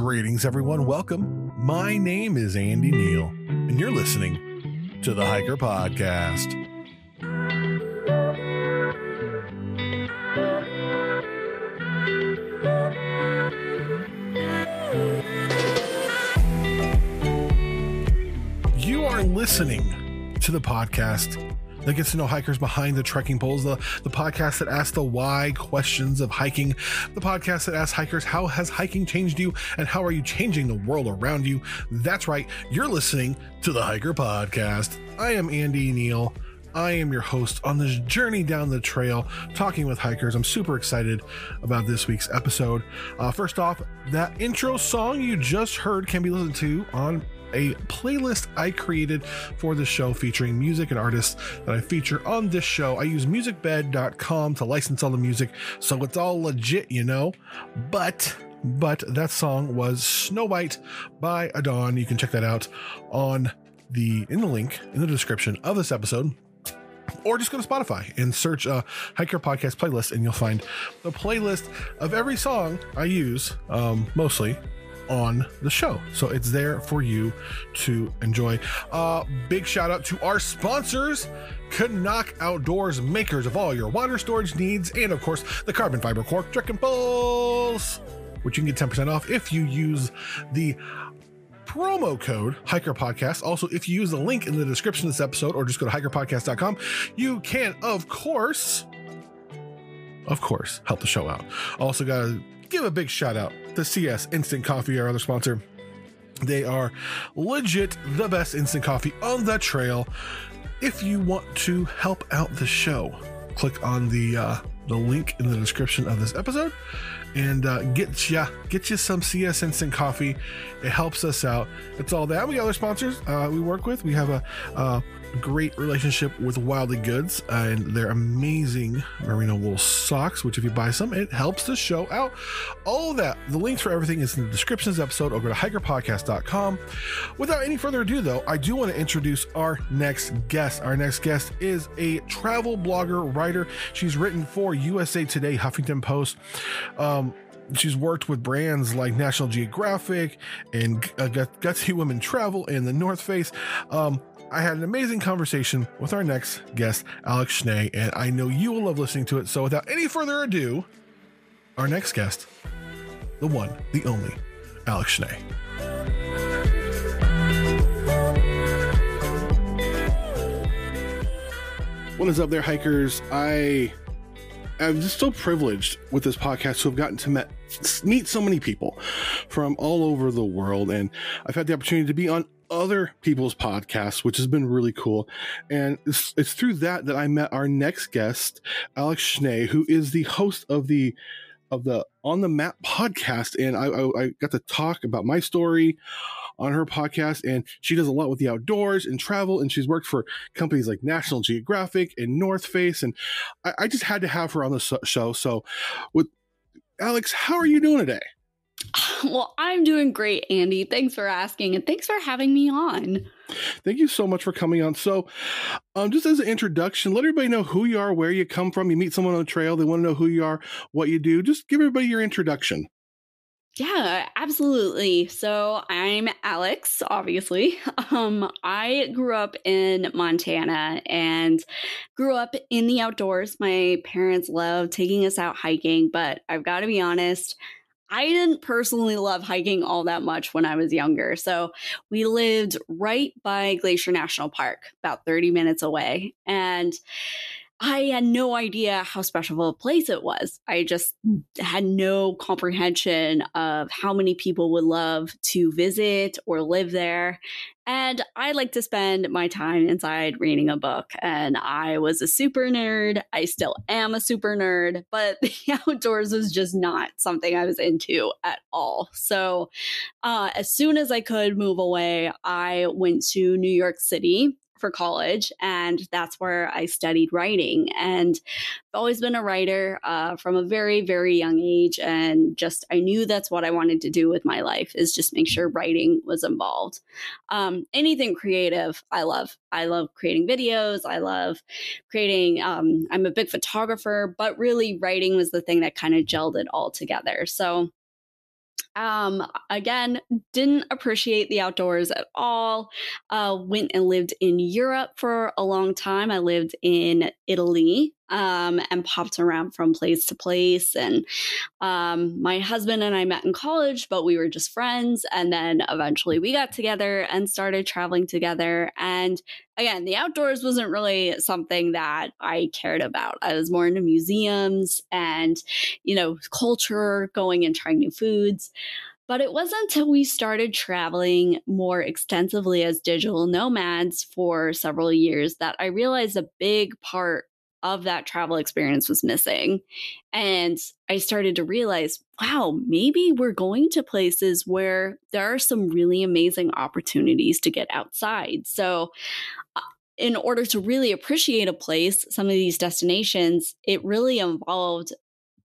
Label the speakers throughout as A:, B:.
A: Greetings, everyone. Welcome. My name is Andy Neal, and you're listening to the Hiker Podcast. You are listening to the podcast that gets to know hikers behind the trekking poles, the, the podcast that asks the why questions of hiking, the podcast that asks hikers, how has hiking changed you and how are you changing the world around you? That's right, you're listening to the Hiker Podcast. I am Andy Neal. I am your host on this journey down the trail, talking with hikers. I'm super excited about this week's episode. Uh, first off, that intro song you just heard can be listened to on a playlist I created for the show featuring music and artists that I feature on this show. I use musicbed.com to license all the music, so it's all legit, you know. But but that song was Snow White by Adon. You can check that out on the in the link in the description of this episode or just go to Spotify and search uh, Hiker Podcast playlist, and you'll find the playlist of every song I use, um, mostly on the show. So it's there for you to enjoy. Uh, big shout out to our sponsors. CNOC Outdoors, makers of all your water storage needs, and of course, the carbon fiber cork Trekking Poles, which you can get 10% off if you use the promo code hiker podcast also if you use the link in the description of this episode or just go to hikerpodcast.com you can of course of course help the show out also gotta give a big shout out to cs instant coffee our other sponsor they are legit the best instant coffee on the trail if you want to help out the show click on the uh, the link in the description of this episode and uh, get ya get you some CS Instant Coffee. It helps us out. It's all that. We got other sponsors uh, we work with. We have a, a great relationship with Wildly Goods and their amazing merino wool socks. Which, if you buy some, it helps the show out. All that. The links for everything is in the description of this episode. Or go to hikerpodcast.com. Without any further ado, though, I do want to introduce our next guest. Our next guest is a travel blogger, writer. She's written for USA Today, Huffington Post. Um, she's worked with brands like National Geographic and uh, Gutsy Women Travel and the North Face. Um, I had an amazing conversation with our next guest, Alex Schnee, and I know you will love listening to it. So, without any further ado, our next guest, the one, the only, Alex Schnee. What is up there, hikers? I I'm just so privileged with this podcast to have gotten to met, meet so many people from all over the world. And I've had the opportunity to be on other people's podcasts, which has been really cool. And it's, it's through that that I met our next guest, Alex Schnee, who is the host of the of the On the Map podcast. And I, I, I got to talk about my story on her podcast. And she does a lot with the outdoors and travel. And she's worked for companies like national geographic and north face. And i, I just had to have her on the show. So with alex how are you doing today
B: well i'm doing great andy thanks for asking and thanks for having me on
A: Thank you so much for coming on. So, um, just as an introduction, let everybody know who you are, where you come from. You meet someone on the trail, they want to know who you are, what you do. Just give everybody your introduction.
B: Yeah, absolutely. So I'm Alex, obviously. Um, I grew up in Montana and grew up in the outdoors. My parents loved taking us out hiking, but I've got to be honest, I didn't personally love hiking all that much when I was younger. So we lived right by Glacier National Park, about 30 minutes away. And I had no idea how special of a place it was. I just had no comprehension of how many people would love to visit or live there. And I like to spend my time inside reading a book. And I was a super nerd. I still am a super nerd, but the outdoors was just not something I was into at all. So, uh, as soon as I could move away, I went to New York City for college, and that's where I studied writing. And I've always been a writer uh, from a very, very young age, and just I knew that's what I wanted to do with my life is just make sure writing was involved. Um, anything creative, I love. I love creating videos. I love creating. Um, I'm a big photographer, but really writing was the thing that kind of gelled it all together. So Um, again, didn't appreciate the outdoors at all. Uh, went and lived in Europe for a long time. I lived in Italy um, and popped around from place to place. And um, my husband and I met in college, but we were just friends. And then eventually we got together and started traveling together. And again, the outdoors wasn't really something that I cared about. I was more into museums and, you know, culture, going and trying new foods. But it wasn't until we started traveling more extensively as digital nomads for several years that I realized a big part of that travel experience was missing. And I started to realize, wow, maybe we're going to places where there are some really amazing opportunities to get outside. So, uh, in order to really appreciate a place, some of these destinations, it really involved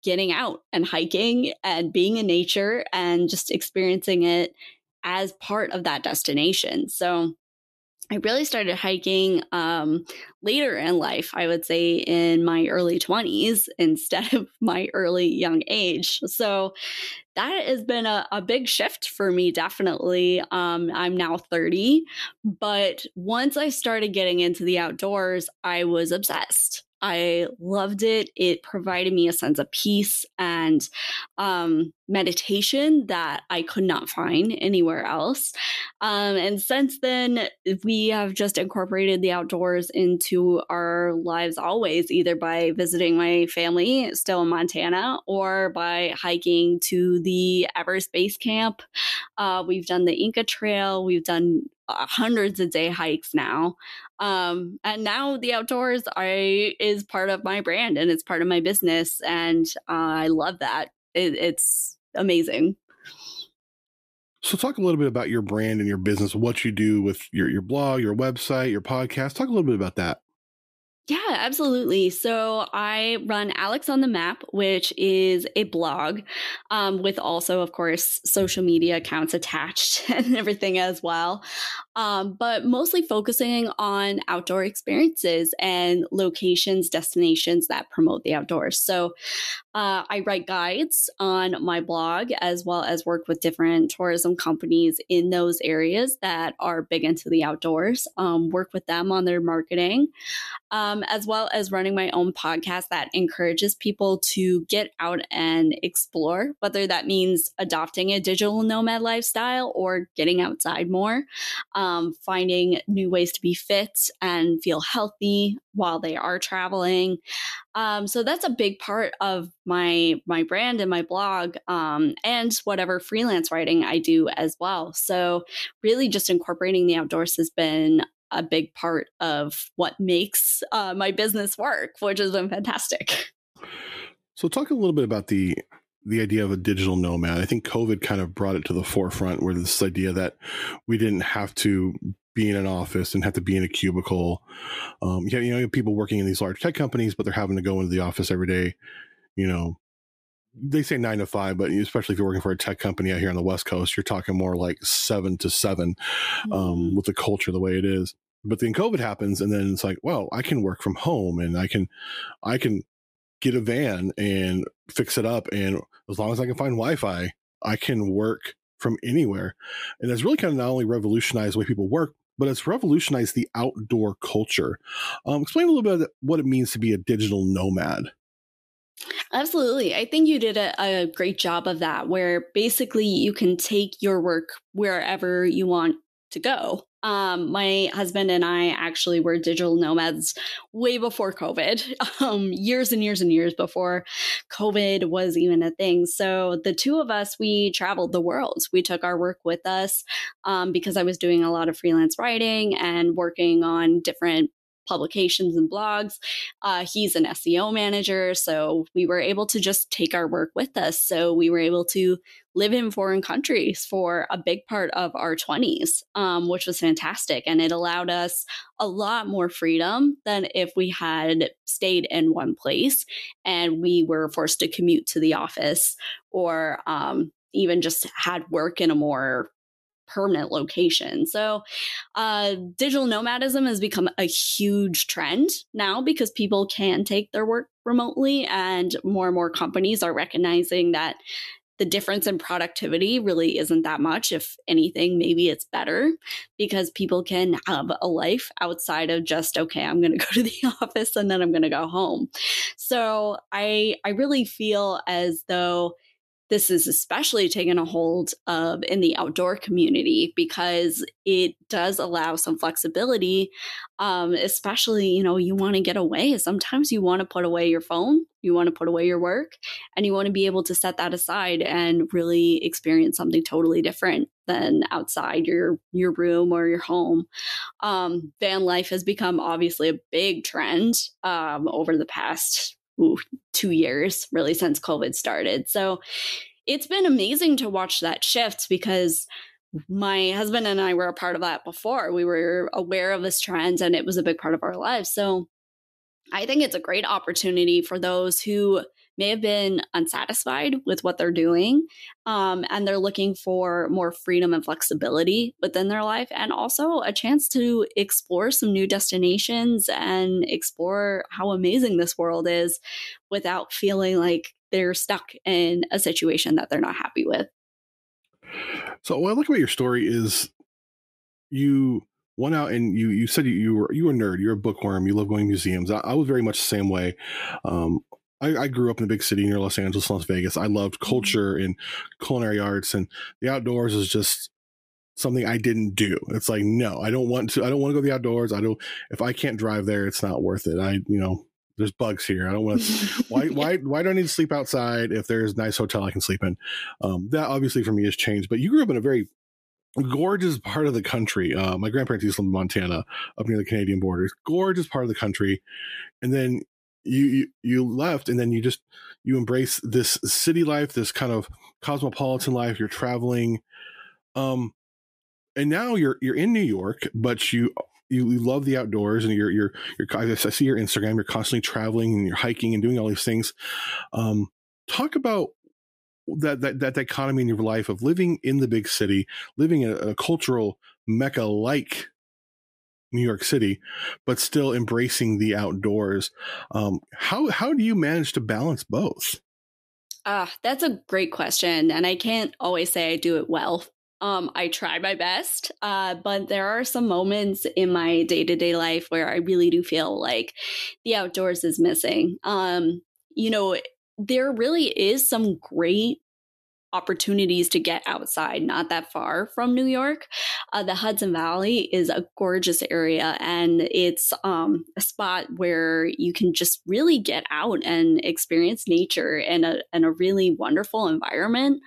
B: getting out and hiking and being in nature and just experiencing it as part of that destination. So, I really started hiking um, later in life, I would say in my early 20s instead of my early young age. So that has been a, a big shift for me, definitely. Um, I'm now 30, but once I started getting into the outdoors, I was obsessed. I loved it. It provided me a sense of peace and um, meditation that I could not find anywhere else. Um, and since then, we have just incorporated the outdoors into our lives always, either by visiting my family still in Montana or by hiking to the Everest Base Camp. Uh, we've done the Inca Trail, we've done uh, hundreds of day hikes now. Um, and now the outdoors I is part of my brand and it's part of my business. And uh, I love that. It, it's amazing.
A: So talk a little bit about your brand and your business, what you do with your, your blog, your website, your podcast. Talk a little bit about that.
B: Yeah, absolutely. So I run Alex on the Map, which is a blog um, with also, of course, social media accounts attached and everything as well. Um, but mostly focusing on outdoor experiences and locations, destinations that promote the outdoors. So uh, I write guides on my blog as well as work with different tourism companies in those areas that are big into the outdoors, um, work with them on their marketing, um, as well as running my own podcast that encourages people to get out and explore, whether that means adopting a digital nomad lifestyle or getting outside more, um, finding new ways to be fit and feel healthy while they are traveling. Um, so that's a big part of my my brand and my blog, um, and whatever freelance writing I do as well. So really, just incorporating the outdoors has been a big part of what makes uh, my business work, which has been fantastic.
A: So, talk a little bit about the the idea of a digital nomad. I think COVID kind of brought it to the forefront, where this idea that we didn't have to be in an office and have to be in a cubicle. Um, you, know, you know, people working in these large tech companies, but they're having to go into the office every day. You know, they say nine to five, but especially if you're working for a tech company out here on the West Coast, you're talking more like seven to seven um, mm-hmm. with the culture the way it is. But then COVID happens, and then it's like, well, I can work from home, and I can, I can get a van and fix it up, and as long as I can find Wi-Fi, I can work from anywhere. And it's really kind of not only revolutionized the way people work, but it's revolutionized the outdoor culture. Um, explain a little bit what it means to be a digital nomad.
B: Absolutely. I think you did a, a, great job of that, where basically you can take your work wherever you want to go. Um, my husband and I actually were digital nomads way before COVID, um, years and years and years before COVID was even a thing. So the two of us, we traveled the world. We took our work with us um, because I was doing a lot of freelance writing and working on different publications and blogs. Uh, he's an SEO manager. So we were able to just take our work with us. So we were able to live in foreign countries for a big part of our 20s, um, which was fantastic. And it allowed us a lot more freedom than if we had stayed in one place and we were forced to commute to the office or um, even just had work in a more permanent location. So, uh, digital nomadism has become a huge trend now because people can take their work remotely, and more and more companies are recognizing that the difference in productivity really isn't that much. If anything, maybe it's better because people can have a life outside of just, okay, I'm going to go to the office and then I'm going to go home. So I, I really feel as though this is especially taken a hold of in the outdoor community because it does allow some flexibility um, especially you know you want to get away. Sometimes you want to put away your phone you want to put away your work and you want to be able to set that aside and really experience something totally different than outside your your room or your home. Um, van life has become obviously a big trend um, over the past ooh, two years, really, since COVID started. So it's been amazing to watch that shift because my husband and I were a part of that before. We were aware of this trend and it was a big part of our lives. So I think it's a great opportunity for those who may have been unsatisfied with what they're doing um, and they're looking for more freedom and flexibility within their life and also a chance to explore some new destinations and explore how amazing this world is without feeling like they're stuck in a situation that they're not happy with.
A: So what i like about your story is you went out and you you said you, were you were a nerd you're a bookworm you love going to museums. I, I was very much the same way. Um, I, I, grew up in a big city near Los Angeles, Las Vegas. I loved mm-hmm. culture and culinary arts, and the outdoors is just something I didn't do. It's like, no, I don't want to. I don't want to go to the outdoors. I don't. If I can't drive there, it's not worth it. I, you know, there's bugs here. I don't want to. why, why, why do I need to sleep outside if there's a nice hotel I can sleep in? Um, that obviously for me has changed. But you grew up in a very gorgeous part of the country. Uh, my grandparents used to live in Montana, up near the Canadian border. Gorgeous part of the country, and then you, you you left and then you just you embrace this city life this kind of cosmopolitan life you're traveling um and now you're you're in new york but you you, you love the outdoors and you're you're you're i see your instagram you're constantly traveling and you're hiking and doing all these things. Um talk about that that that dichotomy in your life of living in the big city living a, a cultural mecca like New York City, but still embracing the outdoors. Um, how how do you manage to balance both?
B: Ah, that's a great question, and I can't always say I do it well. Um, I try my best, uh, but there are some moments in my day to day life where I really do feel like the outdoors is missing. Um, you know, there really is some great opportunities to get outside, not that far from New York. Uh, the Hudson Valley is a gorgeous area and it's um, a spot where you can just really get out and experience nature in a, in a really wonderful environment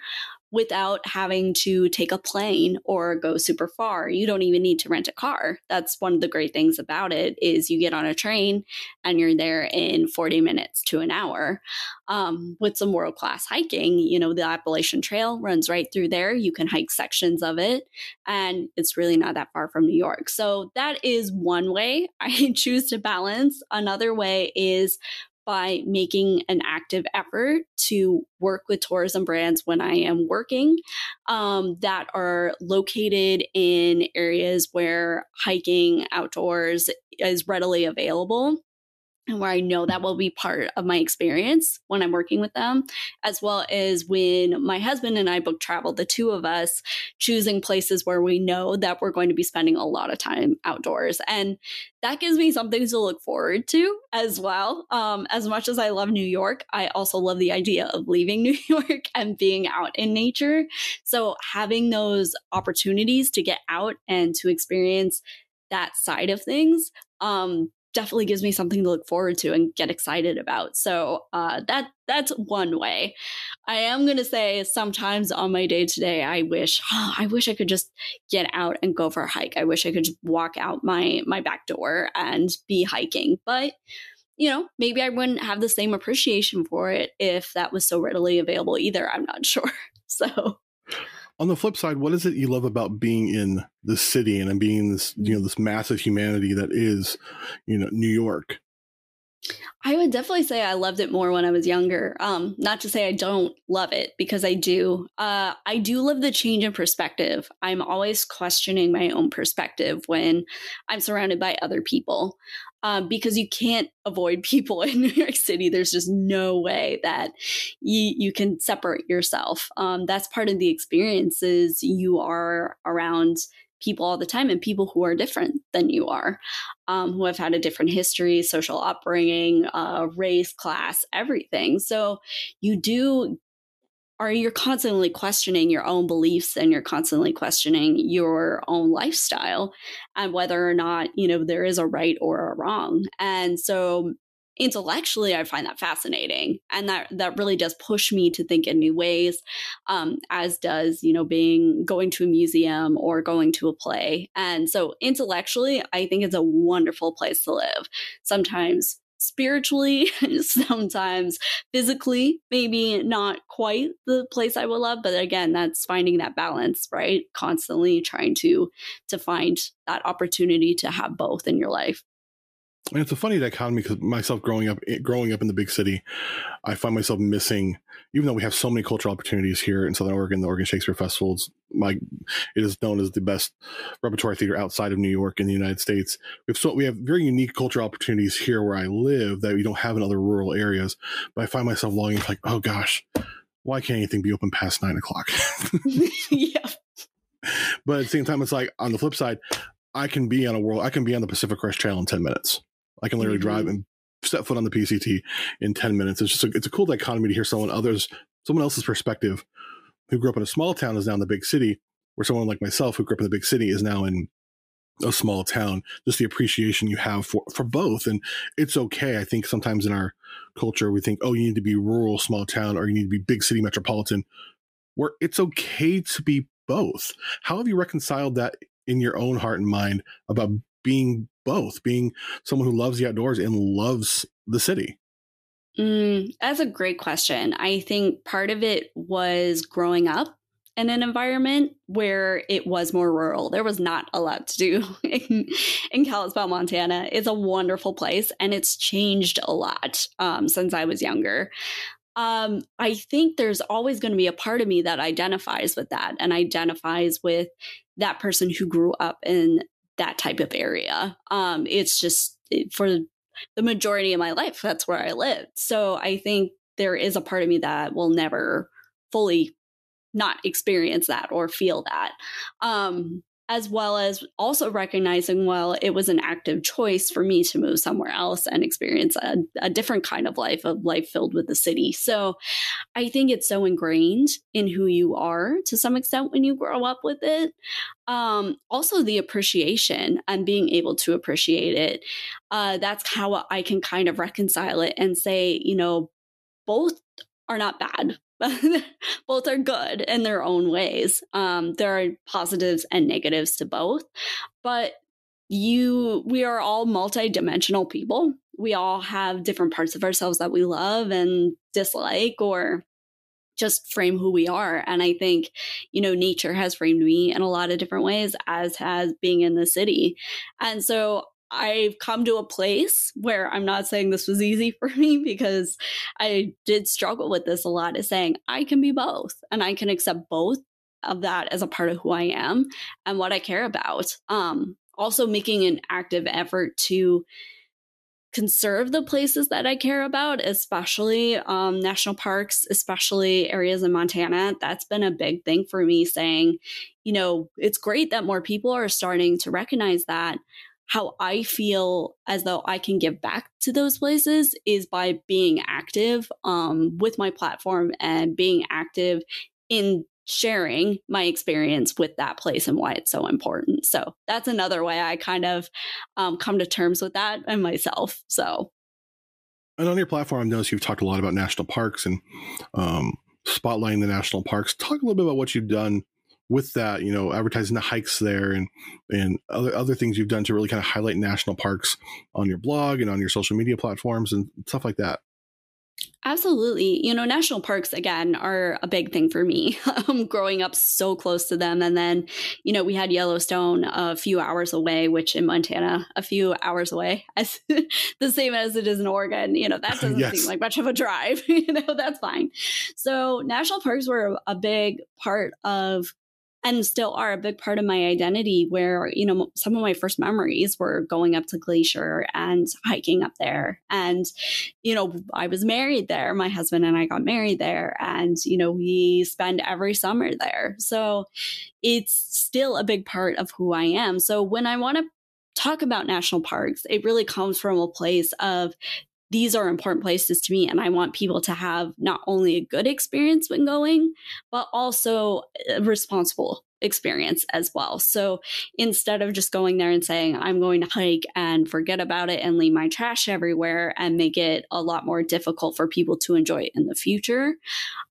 B: without having to take a plane or go super far. You don't even need to rent a car. That's one of the great things about it is you get on a train and you're there in 40 minutes to an hour. Um, with some world class hiking, you know, the Appalachian Trail runs right through there. You can hike sections of it, and it's really not that far from New York. So that is one way I choose to balance. Another way is by making an active effort to work with tourism brands when I am working um, that are located in areas where hiking outdoors is readily available and where I know that will be part of my experience when I'm working with them, as well as when my husband and I book travel, the two of us choosing places where we know that we're going to be spending a lot of time outdoors. And that gives me something to look forward to as well. Um, as much as I love New York, I also love the idea of leaving New York and being out in nature. So having those opportunities to get out and to experience that side of things um, definitely gives me something to look forward to and get excited about. So uh, that that's one way. I am gonna say sometimes on my day to day, I wish oh, I wish I could just get out and go for a hike. I wish I could just walk out my my back door and be hiking, but you know, maybe I wouldn't have the same appreciation for it if that was so readily available either. I'm not sure. So
A: on the flip side, what is it you love about being in the city and being this, you know, this massive humanity that is, you know, New York?
B: I would definitely say I loved it more when I was younger. Um, not to say I don't love it because I do. Uh, I do love the change in perspective. I'm always questioning my own perspective when I'm surrounded by other people. Um, because you can't avoid people in New York City. There's just no way that you, you can separate yourself. Um, that's part of the experience is you are around people all the time and people who are different than you are, um, who have had a different history, social upbringing, uh, race, class, everything. So you do are you're constantly questioning your own beliefs and you're constantly questioning your own lifestyle and whether or not you know there is a right or a wrong? And so intellectually i find that fascinating and that that really does push me to think in new ways um, as does you know being going to a museum or going to a play. And so intellectually i think it's a wonderful place to live. Sometimes spiritually, sometimes physically, maybe not quite the place I would love, but again, that's finding that balance, right? Constantly trying to to find that opportunity to have both in your life.
A: And it's a funny dichotomy because myself growing up, eh, growing up in the big city, I find myself missing. Even though we have so many cultural opportunities here in Southern Oregon, the Oregon Shakespeare Festivals, my it is known as the best repertory theater outside of New York in the United States. We have so we have very unique cultural opportunities here where I live that we don't have in other rural areas. But I find myself longing, like, oh gosh, why can't anything be open past nine o'clock? yeah. But at the same time, it's like on the flip side, I can be on a world, I can be on the Pacific Crest Trail in ten minutes I can literally mm-hmm. drive and set foot on the PCT in 10 minutes. It's just a, it's a cool dichotomy to hear someone others, someone else's perspective who grew up in a small town is now in the big city, where someone like myself who grew up in the big city is now in a small town. Just the appreciation you have for for both, and it's okay. I think sometimes in our culture we think, oh, you need to be rural, small town, or you need to be big city, metropolitan. Where it's okay to be both. How have you reconciled that in your own heart and mind about being both, being someone who loves the outdoors and loves the city?
B: Mm, that's a great question. I think part of it was growing up in an environment where it was more rural. There was not a lot to do in, in Kalispell, Montana. It's a wonderful place and it's changed a lot um, since I was younger. Um, I think there's always going to be a part of me that identifies with that and identifies with that person who grew up in that type of area. Um, it's just for the majority of my life, that's where I lived. So I think there is a part of me that will never fully not experience that or feel that. Um, as well as also recognizing, well, it was an active choice for me to move somewhere else and experience a, a, different kind of life, a life filled with the city. So I think it's so ingrained in who you are to some extent when you grow up with it. Um, also, the appreciation and being able to appreciate it. Uh, that's how I can kind of reconcile it and say, you know, both are not bad both are good in their own ways. Um, there are positives and negatives to both, but you, we are all multidimensional people. We all have different parts of ourselves that we love and dislike, or just frame who we are. And I think, you know, nature has framed me in a lot of different ways, as has being in the city. And so I've come to a place where I'm not saying this was easy for me because I did struggle with this a lot is saying I can be both and I can accept both of that as a part of who I am and what I care about. Um, also making an active effort to conserve the places that I care about, especially um, national parks, especially areas in Montana. That's been a big thing for me saying, you know, it's great that more people are starting to recognize that how I feel as though I can give back to those places is by being active um, with my platform and being active in sharing my experience with that place and why it's so important. So that's another way I kind of um, come to terms with that and myself. So.
A: And on your platform, I've you've talked a lot about national parks and um, spotlighting the national parks. Talk a little bit about what you've done with that, you know, advertising the hikes there and and other other things you've done to really kind of highlight national parks on your blog and on your social media platforms and stuff like that.
B: Absolutely. You know, national parks, again, are a big thing for me. um, growing up so close to them. And then, you know, we had Yellowstone a few hours away, which in Montana, a few hours away, as the same as it is in Oregon. You know, that doesn't yes. seem like much of a drive. you know, that's fine. So, national parks were a big part of and still are a big part of my identity where you know some of my first memories were going up to glacier and hiking up there. And you know i was married there. My husband and i got married there and you know we spend every summer there. So it's still a big part of who i am. So when i want to talk about national parks it really comes from a place of these are important places to me and i want people to have not only a good experience when going but also a responsible experience as well so instead of just going there and saying i'm going to hike and forget about it and leave my trash everywhere and make it a lot more difficult for people to enjoy it in the future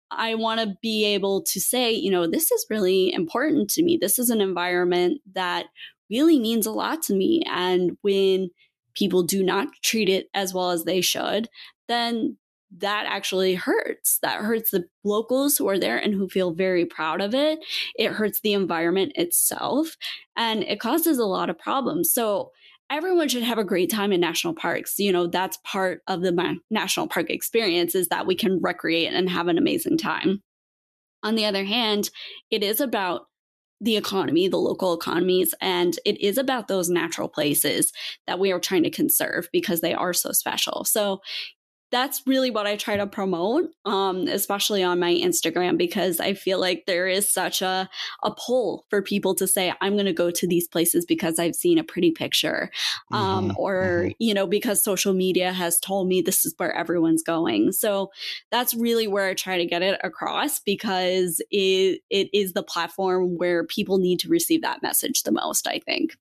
B: I want to be able to say, you know, this is really important to me. This is an environment that really means a lot to me. And when people do not treat it as well as they should, then that actually hurts. That hurts the locals who are there and who feel very proud of it. It hurts the environment itself and it causes a lot of problems. So, everyone should have a great time in national parks. You know, that's part of the national park experience is that we can recreate and have an amazing time. On the other hand, it is about the economy, the local economies, and it is about those natural places that we are trying to conserve because they are so special. So, that's really what I try to promote, um, especially on my Instagram, because I feel like there is such a, a pull for people to say, I'm going to go to these places because I've seen a pretty picture, um, mm-hmm, or, mm-hmm. you know, because social media has told me this is where everyone's going. So that's really where I try to get it across because it, it is the platform where people need to receive that message the most, I think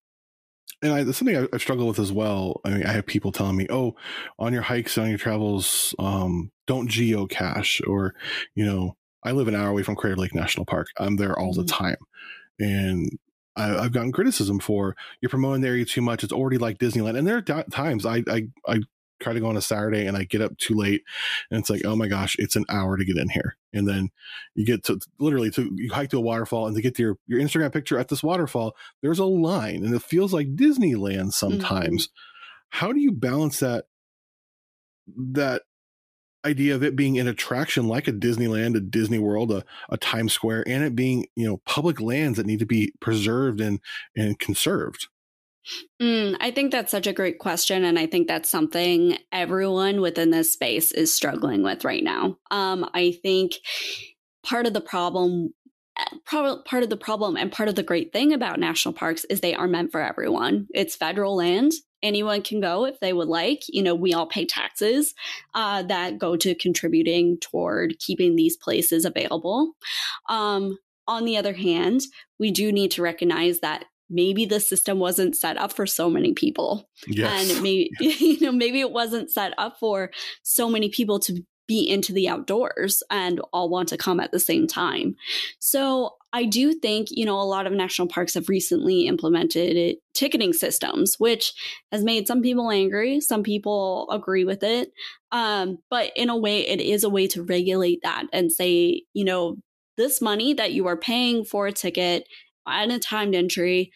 A: and I, that's something I, I, struggle with as well. I mean, I have people telling me, "Oh, on your hikes, on your travels, um, don't geocache," or you know, I live an hour away from Crater Lake National Park. I'm there all mm-hmm. the time, and I, have gotten criticism for you're promoting the area too much. It's already like Disneyland, and there are times I, I I try to go on a Saturday and I get up too late and it's like, oh my gosh, it's an hour to get in here. And then you get to literally to you hike to a waterfall and to get to your, your Instagram picture at this waterfall, there's a line and it feels like Disneyland sometimes. Mm-hmm. How do you balance that that idea of it being an attraction like a Disneyland, a Disney World, a, a Times Square, and it being, you know, public lands that need to be preserved and and conserved?
B: Mm, I think that's such a great question. And I think that's something everyone within this space is struggling with right now. Um, I think part of the problem part of the problem and part of the great thing about national parks is they are meant for everyone. It's federal land. Anyone can go if they would like. You know, we all pay taxes uh, that go to contributing toward keeping these places available. Um, on the other hand, we do need to recognize that maybe the system wasn't set up for so many people. Yes. and maybe you know maybe it wasn't set up for so many people to be into the outdoors and all want to come at the same time. So i do think you know a lot of national parks have recently implemented it, ticketing systems which has made some people angry some people agree with it um, but in a way it is a way to regulate that and say you know this money that you are paying for a ticket at a timed entry,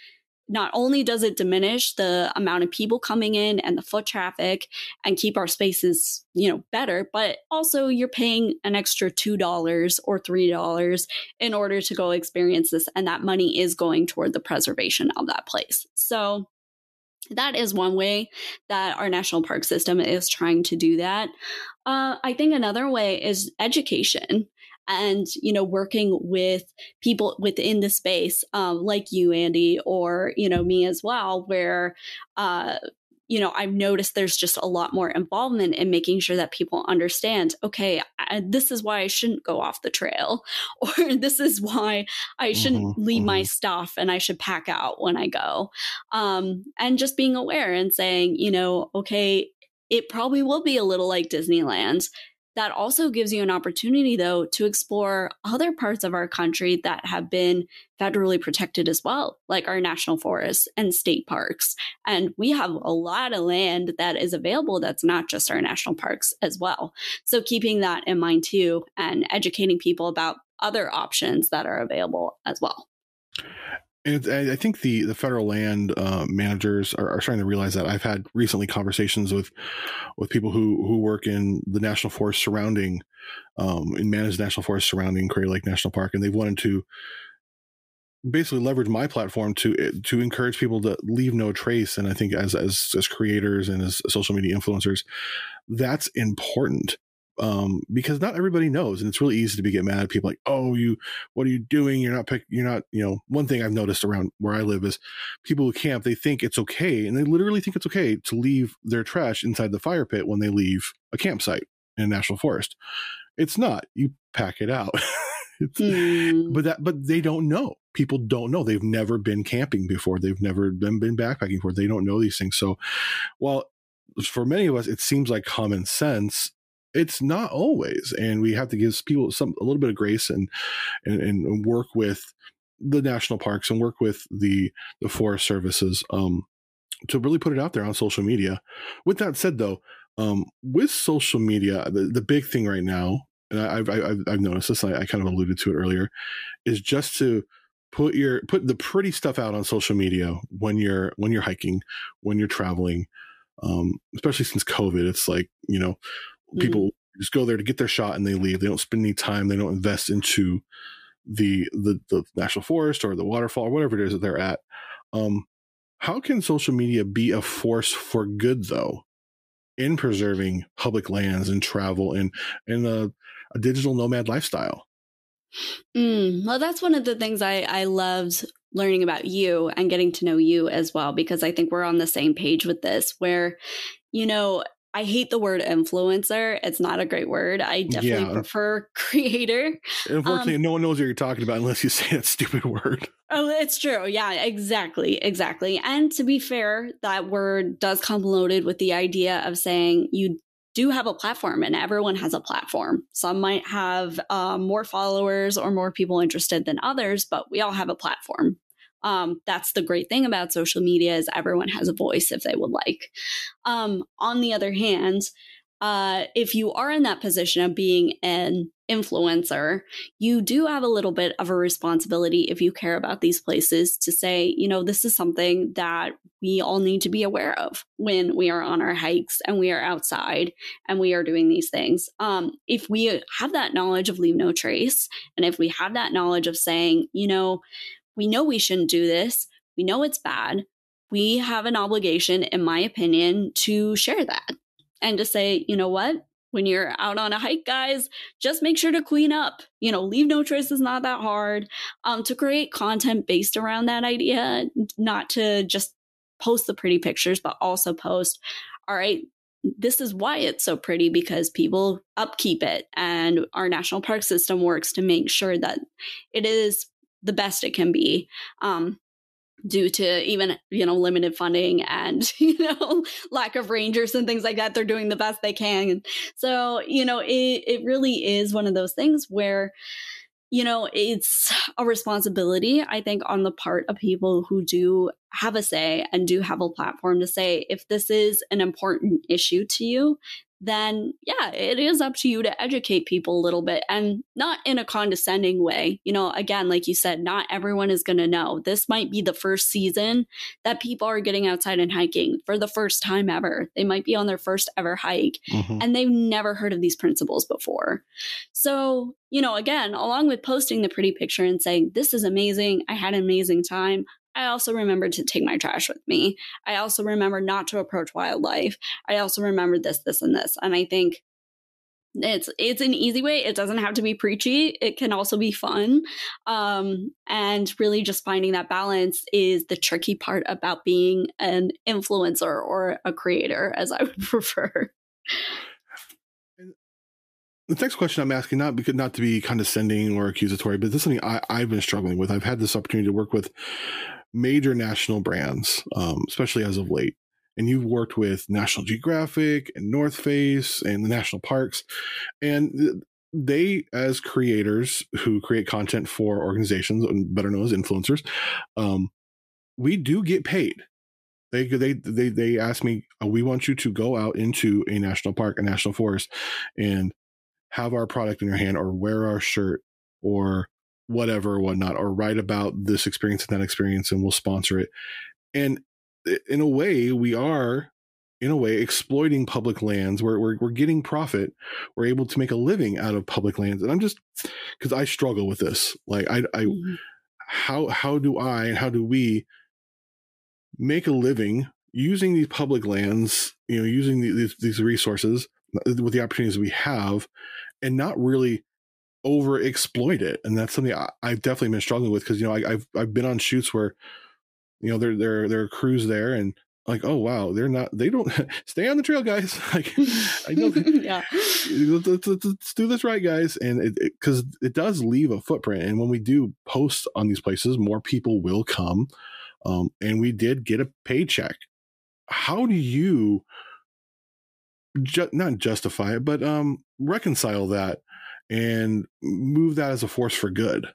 B: not only does it diminish the amount of people coming in and the foot traffic and keep our spaces, you know, better, but also you're paying an extra $2 or $3 in order to go experience this and that money is going toward the preservation of that place. So that is one way that our national park system is trying to do that. Uh, I think another way is education and you know working with people within the space um, like you andy or you know me as well where uh, you know, I've noticed there's just a lot more involvement in making sure that people understand, okay, I, this is why I shouldn't go off the trail, or this is why I shouldn't mm-hmm, leave mm-hmm. my stuff and I should pack out when I go. Um, and just being aware and saying, you know, okay, it probably will be a little like Disneyland that also gives you an opportunity, though, to explore other parts of our country that have been federally protected as well, like our national forests and state parks. And we have a lot of land that is available that's not just our national parks as well. So, keeping that in mind too, and educating people about other options that are available as well.
A: And I think the, the federal land uh, managers are, are, starting to realize that. I've had recently conversations with with people who, who work in the national forest surrounding, um, in managed national forest surrounding Crater Lake National Park, and they've wanted to basically leverage my platform to eh, to encourage people to leave no trace and i think as as as creators and as social media influencers that's important um, because not everybody knows, and it's really easy to be get mad at people like, "Oh, you, what are you doing? You're not pick, you're not, you know." One thing I've noticed around where I live is people who camp they think it's okay, and they literally think it's okay to leave their trash inside the fire pit when they leave a campsite in a national forest. It's not. You pack it out. mm. But that, but they don't know. People don't know. They've never been camping before. They've never been, been backpacking before. They don't know these things. So, while for many of us it seems like common sense it's not always and we have to give people some a little bit of grace and and, and work with the national parks and work with the the forest services um to really put it out there on social media. With that said though um with social media the, the big thing right now and I, have I've, I've noticed this I, I kind of alluded to it earlier is just to put your put the pretty stuff out on social media when you're when you're hiking when you're traveling um, especially since covid it's like you know people mm-hmm. just go there to get their shot and they leave. They don't spend any time. They don't invest into the the the national forest or the waterfall or whatever it is that they're at. Um, how can social media be a force for good though in preserving public lands and travel and and a, a digital nomad lifestyle?
B: Mm, well, that's one of the things I I loved learning about you and getting to know you as well because I think we're on the same page with this where you know I hate the word influencer. It's not a great word. I definitely yeah. prefer creator.
A: Unfortunately, um, no one knows what you're talking about unless you say that stupid word.
B: Oh, it's true. Yeah, exactly. Exactly. And to be fair, that word does come loaded with the idea of saying you do have a platform and everyone has a platform. Some might have um, more followers or more people interested than others, but we all have a platform um, that's the great thing about social media is everyone has a voice if they would like um, on the other hand uh, if you are in that position of being an influencer, you do have a little bit of a responsibility if you care about these places to say, you know, this is something that we all need to be aware of when we are on our hikes and we are outside and we are doing these things. Um, if we have that knowledge of leave no trace, and if we have that knowledge of saying, you know, we know we shouldn't do this. We know it's bad. We have an obligation, in my opinion, to share that and to say, you know what? When you're out on a hike, guys, just make sure to clean up. You know, leave no trace is not that hard. Um, to create content based around that idea, not to just post the pretty pictures, but also post, all right, this is why it's so pretty because people upkeep it and our national park system works to make sure that it is the best it can be. Um, due to even you know limited funding and you know lack of rangers and things like that they're doing the best they can so you know it, it really is one of those things where you know it's a responsibility i think on the part of people who do have a say and do have a platform to say if this is an important issue to you then yeah, it is up to you to educate people a little bit and not in a condescending way. You know, again, like you said, not everyone is going to know. This might be the first season that people are getting outside and hiking for the first time ever. They might be on their first ever hike mm-hmm. and they've never heard of these principles before. So, you know, again, along with posting the pretty picture and saying, This is amazing. I had an amazing time. I also remembered to take my trash with me. I also remember not to approach wildlife. I also remembered this, this, and this. And I think it's it's an easy way. It doesn't have to be preachy. It can also be fun. Um, and really just finding that balance is the tricky part about being an influencer or a creator, as I would prefer.
A: The next question I'm asking, not because not to be condescending or accusatory, but this is something I, I've been struggling with. I've had this opportunity to work with major national brands, um, especially as of late. And you've worked with National Geographic and North Face and the national parks. And they, as creators who create content for organizations, and better known as influencers, um, we do get paid. They they they they ask me, oh, we want you to go out into a national park, a national forest, and have our product in your hand, or wear our shirt, or whatever or whatnot, or write about this experience and that experience, and we'll sponsor it. And in a way, we are, in a way, exploiting public lands. We're, we're, we're getting profit. We're able to make a living out of public lands. And I'm just, because I struggle with this. Like, I, I, mm-hmm. how how do I and how do we make a living using these public lands, you know, using these these resources with the opportunities we have, and not really over exploit it. And that's something I, have definitely been struggling with because you know I, have I've been on shoots where you know there there there are crews there and like oh wow they're not they don't stay on the trail guys like i know yeah let's, let's, let's, do this right guys and because it, it, it, does leave a footprint and when we do post on these places more people will come um, and we did get a paycheck how do you ju- not justify it but um reconcile that and move that as a force for good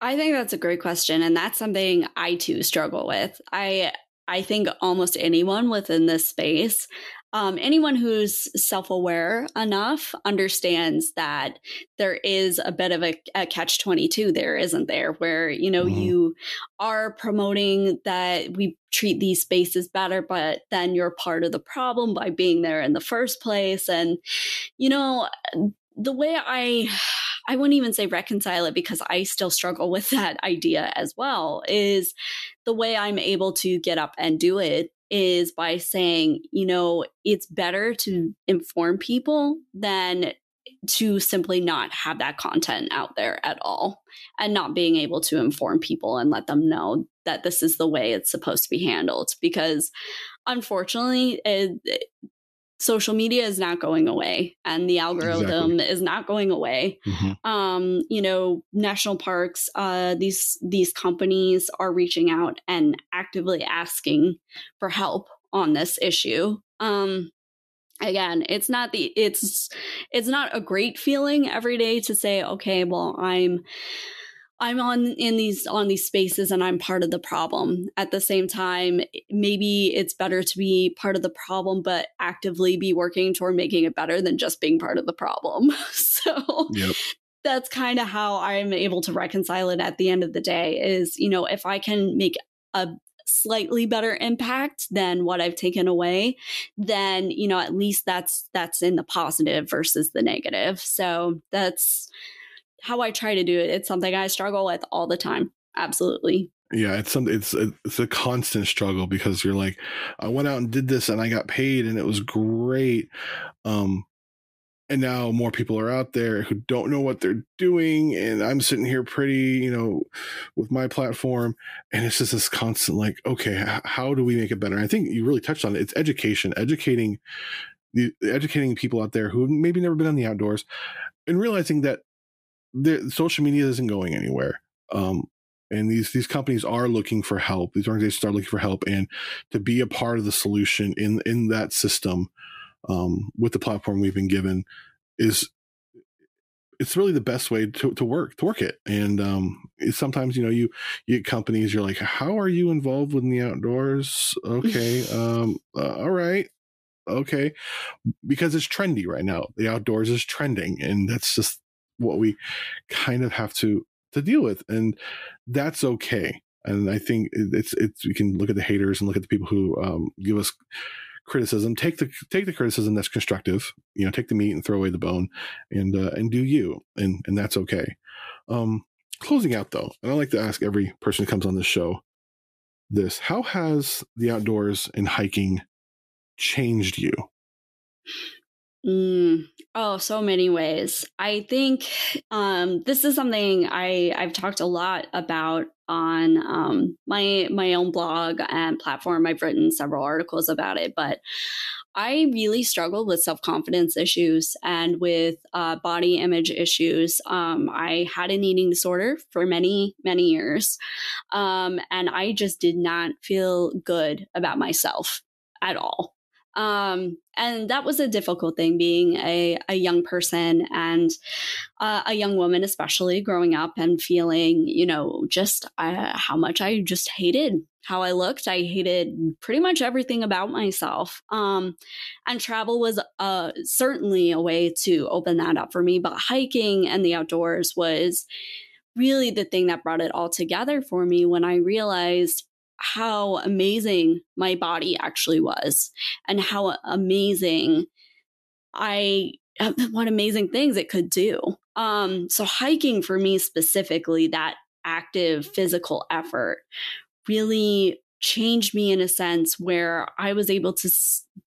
B: I think that's a great question and that's something I too struggle with. I I think almost anyone within this space, um, anyone who's self aware enough understands that there is a bit of a, a catch 22 there, isn't there? Where, you know, mm-hmm. you are promoting that we treat these spaces better, but then you're part of the problem by being there in the first place. And, you know, the way I I wouldn't even say reconcile it because I still struggle with that idea as well. Is the way I'm able to get up and do it is by saying, you know, it's better to inform people than to simply not have that content out there at all and not being able to inform people and let them know that this is the way it's supposed to be handled because unfortunately it, social media is not going away and the algorithm exactly. is not going away mm-hmm. um you know national parks uh these these companies are reaching out and actively asking for help on this issue um again it's not the it's it's not a great feeling every day to say okay well i'm I'm on in these on these spaces and I'm part of the problem. At the same time, maybe it's better to be part of the problem but actively be working toward making it better than just being part of the problem. so yep. that's kind of how I'm able to reconcile it at the end of the day is, you know, if I can make a slightly better impact than what I've taken away, then, you know, at least that's that's in the positive versus the negative. So that's how I try to do it. It's something I struggle with all the time. Absolutely.
A: Yeah, it's something. It's a, it's a constant struggle because you're like, I went out and did this and I got paid and it was great. Um, and now more people are out there who don't know what they're doing and i'm sitting here pretty you know with my platform and it's just this constant like okay how do we make it better and i think you really touched on it it's education educating the educating people out there who maybe never been on the outdoors and realizing that the social media isn't going anywhere. Um, and these these companies are looking for help. These organizations are looking for help, and to be a part of the solution in in that system um, with the platform we've been given is it's really the best way to, to work to work it. And um, sometimes you know you you get companies you're like, how are you involved with the outdoors? Okay, um, uh, all right, okay, because it's trendy right now. The outdoors is trending, and that's just what we kind of have to to deal with and that's okay and i think it's it's we can look at the haters and look at the people who um, give us criticism take the take the criticism that's constructive you know take the meat and throw away the bone and uh, and do you and and that's okay. Um closing out though and i like to ask every person who comes on this show this how has the outdoors and hiking changed you
B: Mm, oh, so many ways. I think um, this is something I I've talked a lot about on um, my my own blog and platform. I've written several articles about it, but I really struggled with self confidence issues and with uh, body image issues. Um, I had an eating disorder for many, many years. Um, and I just did not feel good about myself at all. Um, and that was a difficult thing being a, a young person and uh, a young woman, especially growing up and feeling, you know, just uh, how much I just hated how I looked. I hated pretty much everything about myself. Um, and travel was uh, certainly a way to open that up for me. But hiking and the outdoors was really the thing that brought it all together for me when I realized how amazing my body actually was and how amazing I what amazing things it could do. Um so hiking for me specifically that active physical effort really changed me in a sense where I was able to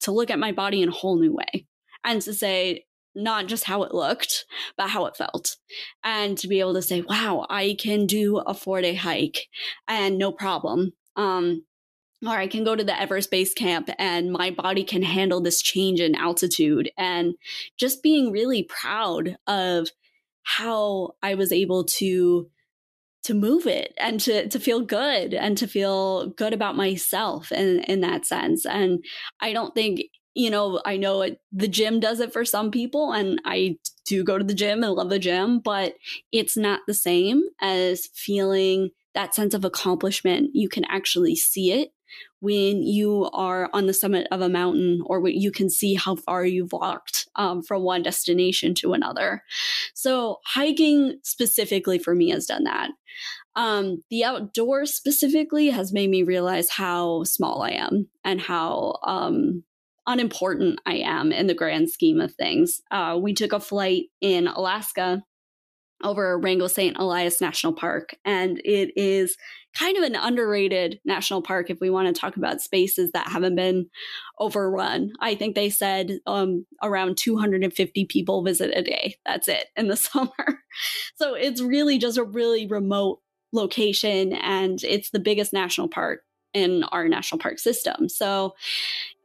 B: to look at my body in a whole new way and to say not just how it looked, but how it felt. And to be able to say, wow, I can do a four day hike and no problem. Um, or I can go to the Everest Base Camp and my body can handle this change in altitude. And just being really proud of how I was able to to move it and to to feel good and to feel good about myself in in that sense. And I don't think you know I know it, the gym does it for some people, and I do go to the gym and love the gym, but it's not the same as feeling that sense of accomplishment. You can actually see it when you are on the summit of a mountain or when you can see how far you've walked um, from one destination to another. So, hiking specifically for me has done that. Um, the outdoors specifically has made me realize how small I am and how um, unimportant I am in the grand scheme of things. Uh, we took a flight in Alaska over Wrangell St. Elias National Park, and it is kind of an underrated national park if we want to talk about spaces that haven't been overrun. I think they said um, around 250 people visit a day. That's it in the summer. so it's really just a really remote location, and it's the biggest national park in our national park system. So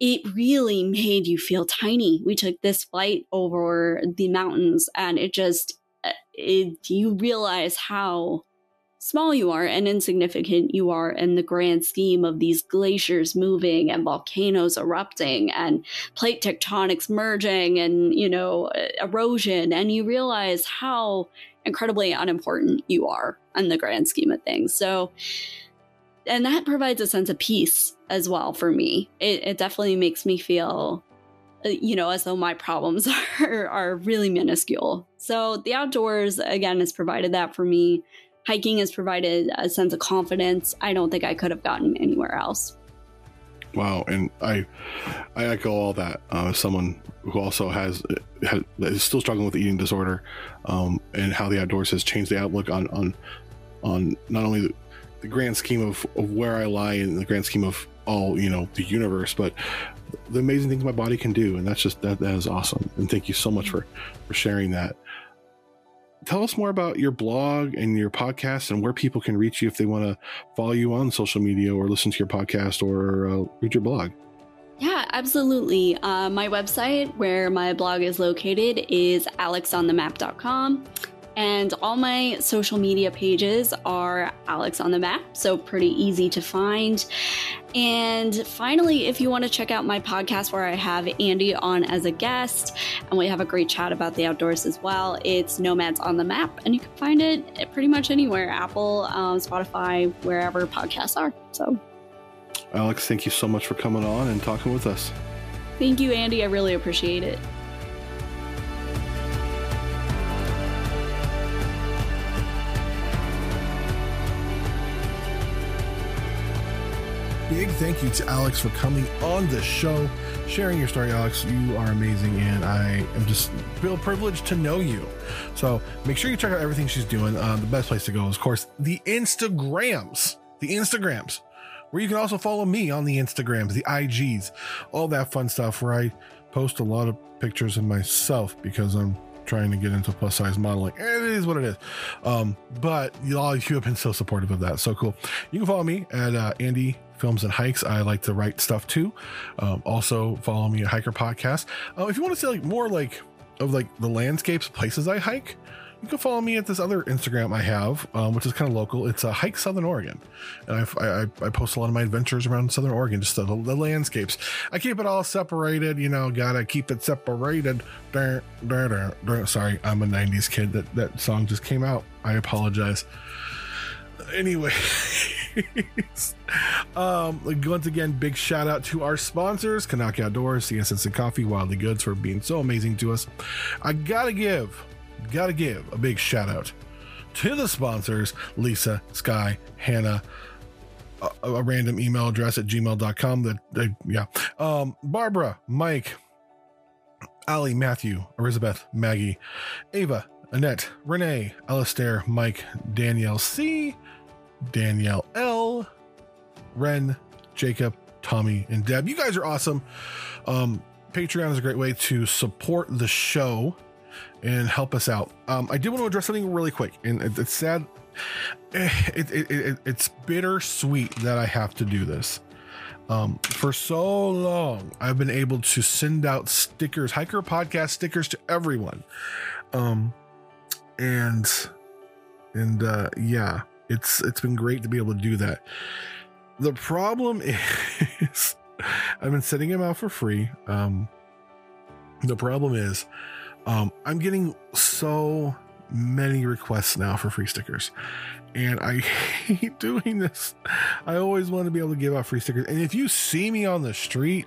B: it really made you feel tiny. We took this flight over the mountains and it just it, you realize how small you are and insignificant you are in the grand scheme of these glaciers moving and volcanoes erupting and plate tectonics merging and you know erosion. And you realize how incredibly unimportant you are in the grand scheme of things. So and that provides a sense of peace as well for me. It, it definitely makes me feel you know, as though my problems are, are really minuscule. So the outdoors, again, has provided that for me. Hiking has provided a sense of confidence I don't think I could have gotten anywhere else.
A: Wow, and I I echo all that. Uh, someone who also has, has is still struggling with eating disorder, um, and how the outdoors has changed the outlook on on on not only the, grand scheme of, of where I lie in the grand scheme of all you know the universe, but the amazing things my body can do, and that's just that that is awesome. And thank you so much for for sharing that. Tell us more about your blog and your podcast, and where people can reach you if they want to follow you on social media or listen to your podcast or uh, read your blog.
B: Yeah, absolutely. Uh, my website, where my blog is located, is alexonthemap.com. And all my social media pages are Alex on the Map, so pretty easy to find. And finally, if you want to check out my podcast where I have Andy on as a guest and we have a great chat about the outdoors as well, it's Nomads on the Map. And you can find it pretty much anywhere Apple, um, Spotify, wherever podcasts are. So,
A: Alex, thank you so much for coming on and talking with us.
B: Thank you, Andy. I really appreciate it.
A: Big thank you to Alex for coming on the show, sharing your story, Alex. You are amazing, and I am just real privileged to know you. So make sure you check out everything she's doing. Uh, the best place to go is, of course, the Instagrams. The Instagrams, where you can also follow me on the Instagrams, the IGs, all that fun stuff where I post a lot of pictures of myself because I'm trying to get into plus size modeling. It is what it is. Um, but you all you have been so supportive of that. So cool. You can follow me at uh, Andy Films and Hikes. I like to write stuff too. Um, also follow me at Hiker Podcast. Uh, if you want to see like more like of like the landscapes, places I hike, you can follow me at this other Instagram I have, um, which is kind of local. It's a uh, Hike Southern Oregon, and I, I, I, post a lot of my adventures around Southern Oregon, just the, the, landscapes. I keep it all separated, you know. Gotta keep it separated. Sorry, I'm a '90s kid. That that song just came out. I apologize. Anyway. um, once again, big shout out to our sponsors, CNOC Outdoors, CS Instant Coffee, Wildly Goods for being so amazing to us. I gotta give gotta give a big shout out to the sponsors Lisa, Sky, Hannah, a, a random email address at gmail.com. That, yeah, um, Barbara, Mike, Ali, Matthew, Elizabeth, Maggie, Ava, Annette, Renee, Alistair, Mike, Danielle C, Danielle L, Ren, Jacob, Tommy, and Deb. You guys are awesome. Um, Patreon is a great way to support the show and help us out. Um, I did want to address something really quick, and it, it's sad. It, it, it, it's bittersweet that I have to do this. Um, for so long, I've been able to send out stickers, hiker podcast stickers to everyone. Um, and and uh, yeah, it's it's been great to be able to do that. The problem is, I've been sending them out for free. Um, the problem is, um, I'm getting so many requests now for free stickers, and I hate doing this. I always want to be able to give out free stickers. And if you see me on the street,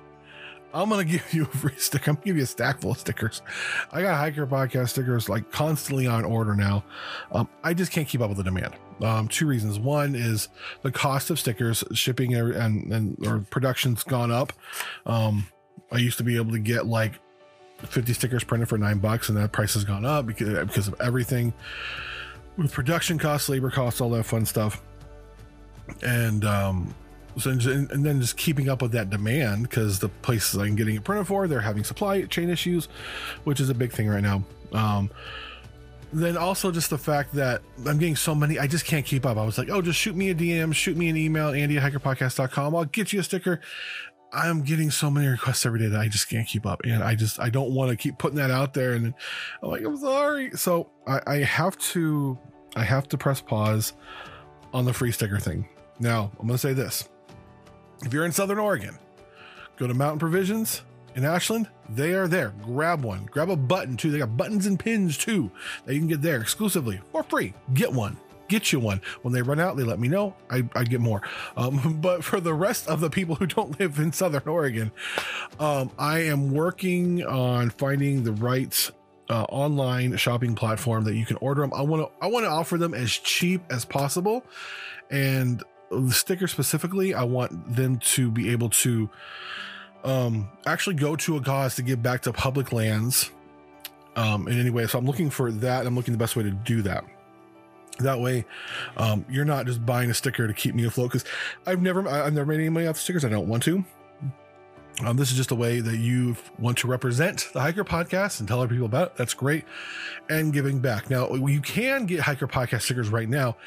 A: I'm gonna give you a free sticker. I'm gonna give you a stack full of stickers. I got hiker podcast stickers like constantly on order now. Um, I just can't keep up with the demand. Um, two reasons. One is the cost of stickers, shipping and and or production's gone up. Um, I used to be able to get like 50 stickers printed for nine bucks, and that price has gone up because because of everything with production costs, labor costs, all that fun stuff. And um, so and then just keeping up with that demand because the places I'm getting it printed for, they're having supply chain issues, which is a big thing right now. Um, then also just the fact that I'm getting so many, I just can't keep up. I was like, oh, just shoot me a DM, shoot me an email, Andy at hikerpodcast.com. I'll get you a sticker. I'm getting so many requests every day that I just can't keep up. And I just, I don't want to keep putting that out there. And I'm like, I'm sorry. So I, I have to, I have to press pause on the free sticker thing. Now, I'm going to say this if you're in Southern Oregon, go to Mountain Provisions in Ashland. They are there. Grab one. Grab a button too. They got buttons and pins too that you can get there exclusively for free. Get one get you one. When they run out, they let me know. I, I get more. Um, but for the rest of the people who don't live in Southern Oregon, um, I am working on finding the right uh, online shopping platform that you can order them. I want to I want to offer them as cheap as possible, and the sticker specifically, I want them to be able to um, actually go to a cause to give back to public lands um, in any way. So I'm looking for that. I'm looking the best way to do that. That way, um, you're not just buying a sticker to keep me afloat. Because I've never, I've never made any money off the stickers. I don't want to. Um, this is just a way that you want to represent the Hiker Podcast and tell other people about it. That's great. And giving back. Now, you can get Hiker Podcast stickers right now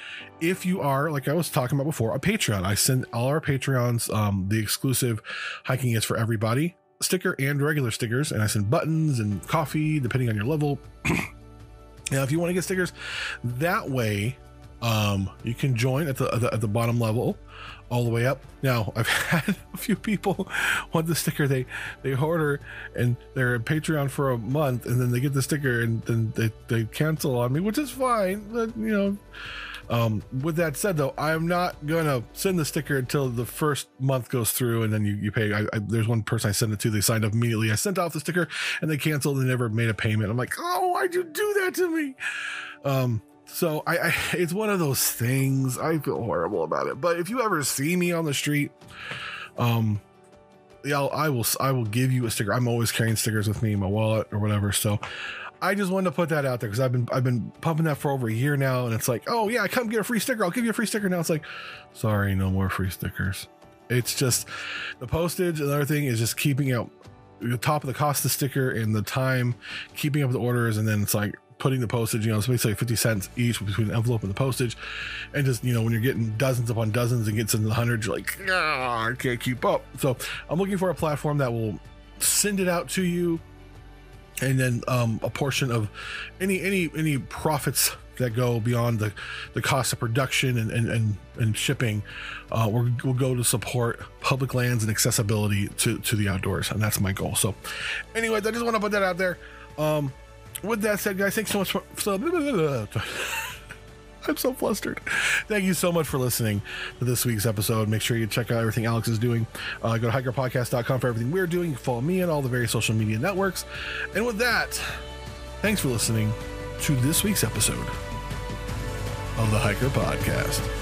A: if you are, like I was talking about before, a Patreon. I send all our Patreons um, the exclusive Hiking is for Everybody sticker and regular stickers. And I send buttons and coffee, depending on your level. now, if you want to get stickers that way, um, you can join at the, at the, at the bottom level all the way up. Now, I've had a few people want the sticker they they order and they're a Patreon for a month and then they get the sticker and then they, they cancel on me, which is fine. But you know, um, with that said though, I'm not gonna send the sticker until the first month goes through and then you, you pay. I, I, there's one person I sent it to, they signed up immediately. I sent off the sticker and they canceled and never made a payment. I'm like, oh, why'd you do that to me? Um, so I, I, it's one of those things. I feel horrible about it. But if you ever see me on the street, um, yeah, I'll, I will. I will give you a sticker. I'm always carrying stickers with me in my wallet or whatever. So I just wanted to put that out there because I've been I've been pumping that for over a year now, and it's like, oh yeah, come get a free sticker. I'll give you a free sticker. Now it's like, sorry, no more free stickers. It's just the postage. Another thing is just keeping out the top of the cost of the sticker and the time, keeping up the orders, and then it's like putting the postage, you know, it's basically 50 cents each between the envelope and the postage. And just, you know, when you're getting dozens upon dozens and gets into the hundreds, you're like, I can't keep up. So I'm looking for a platform that will send it out to you. And then um, a portion of any any any profits that go beyond the, the cost of production and, and, and, and shipping uh, will will go to support public lands and accessibility to, to the outdoors. And that's my goal. So, anyway, I just want to put that out there. Um, with that said, guys, thanks so much for. So, I'm so flustered. Thank you so much for listening to this week's episode. Make sure you check out everything Alex is doing. Uh, go to hikerpodcast.com for everything we're doing. You can follow me on all the various social media networks. And with that, thanks for listening to this week's episode of the Hiker Podcast.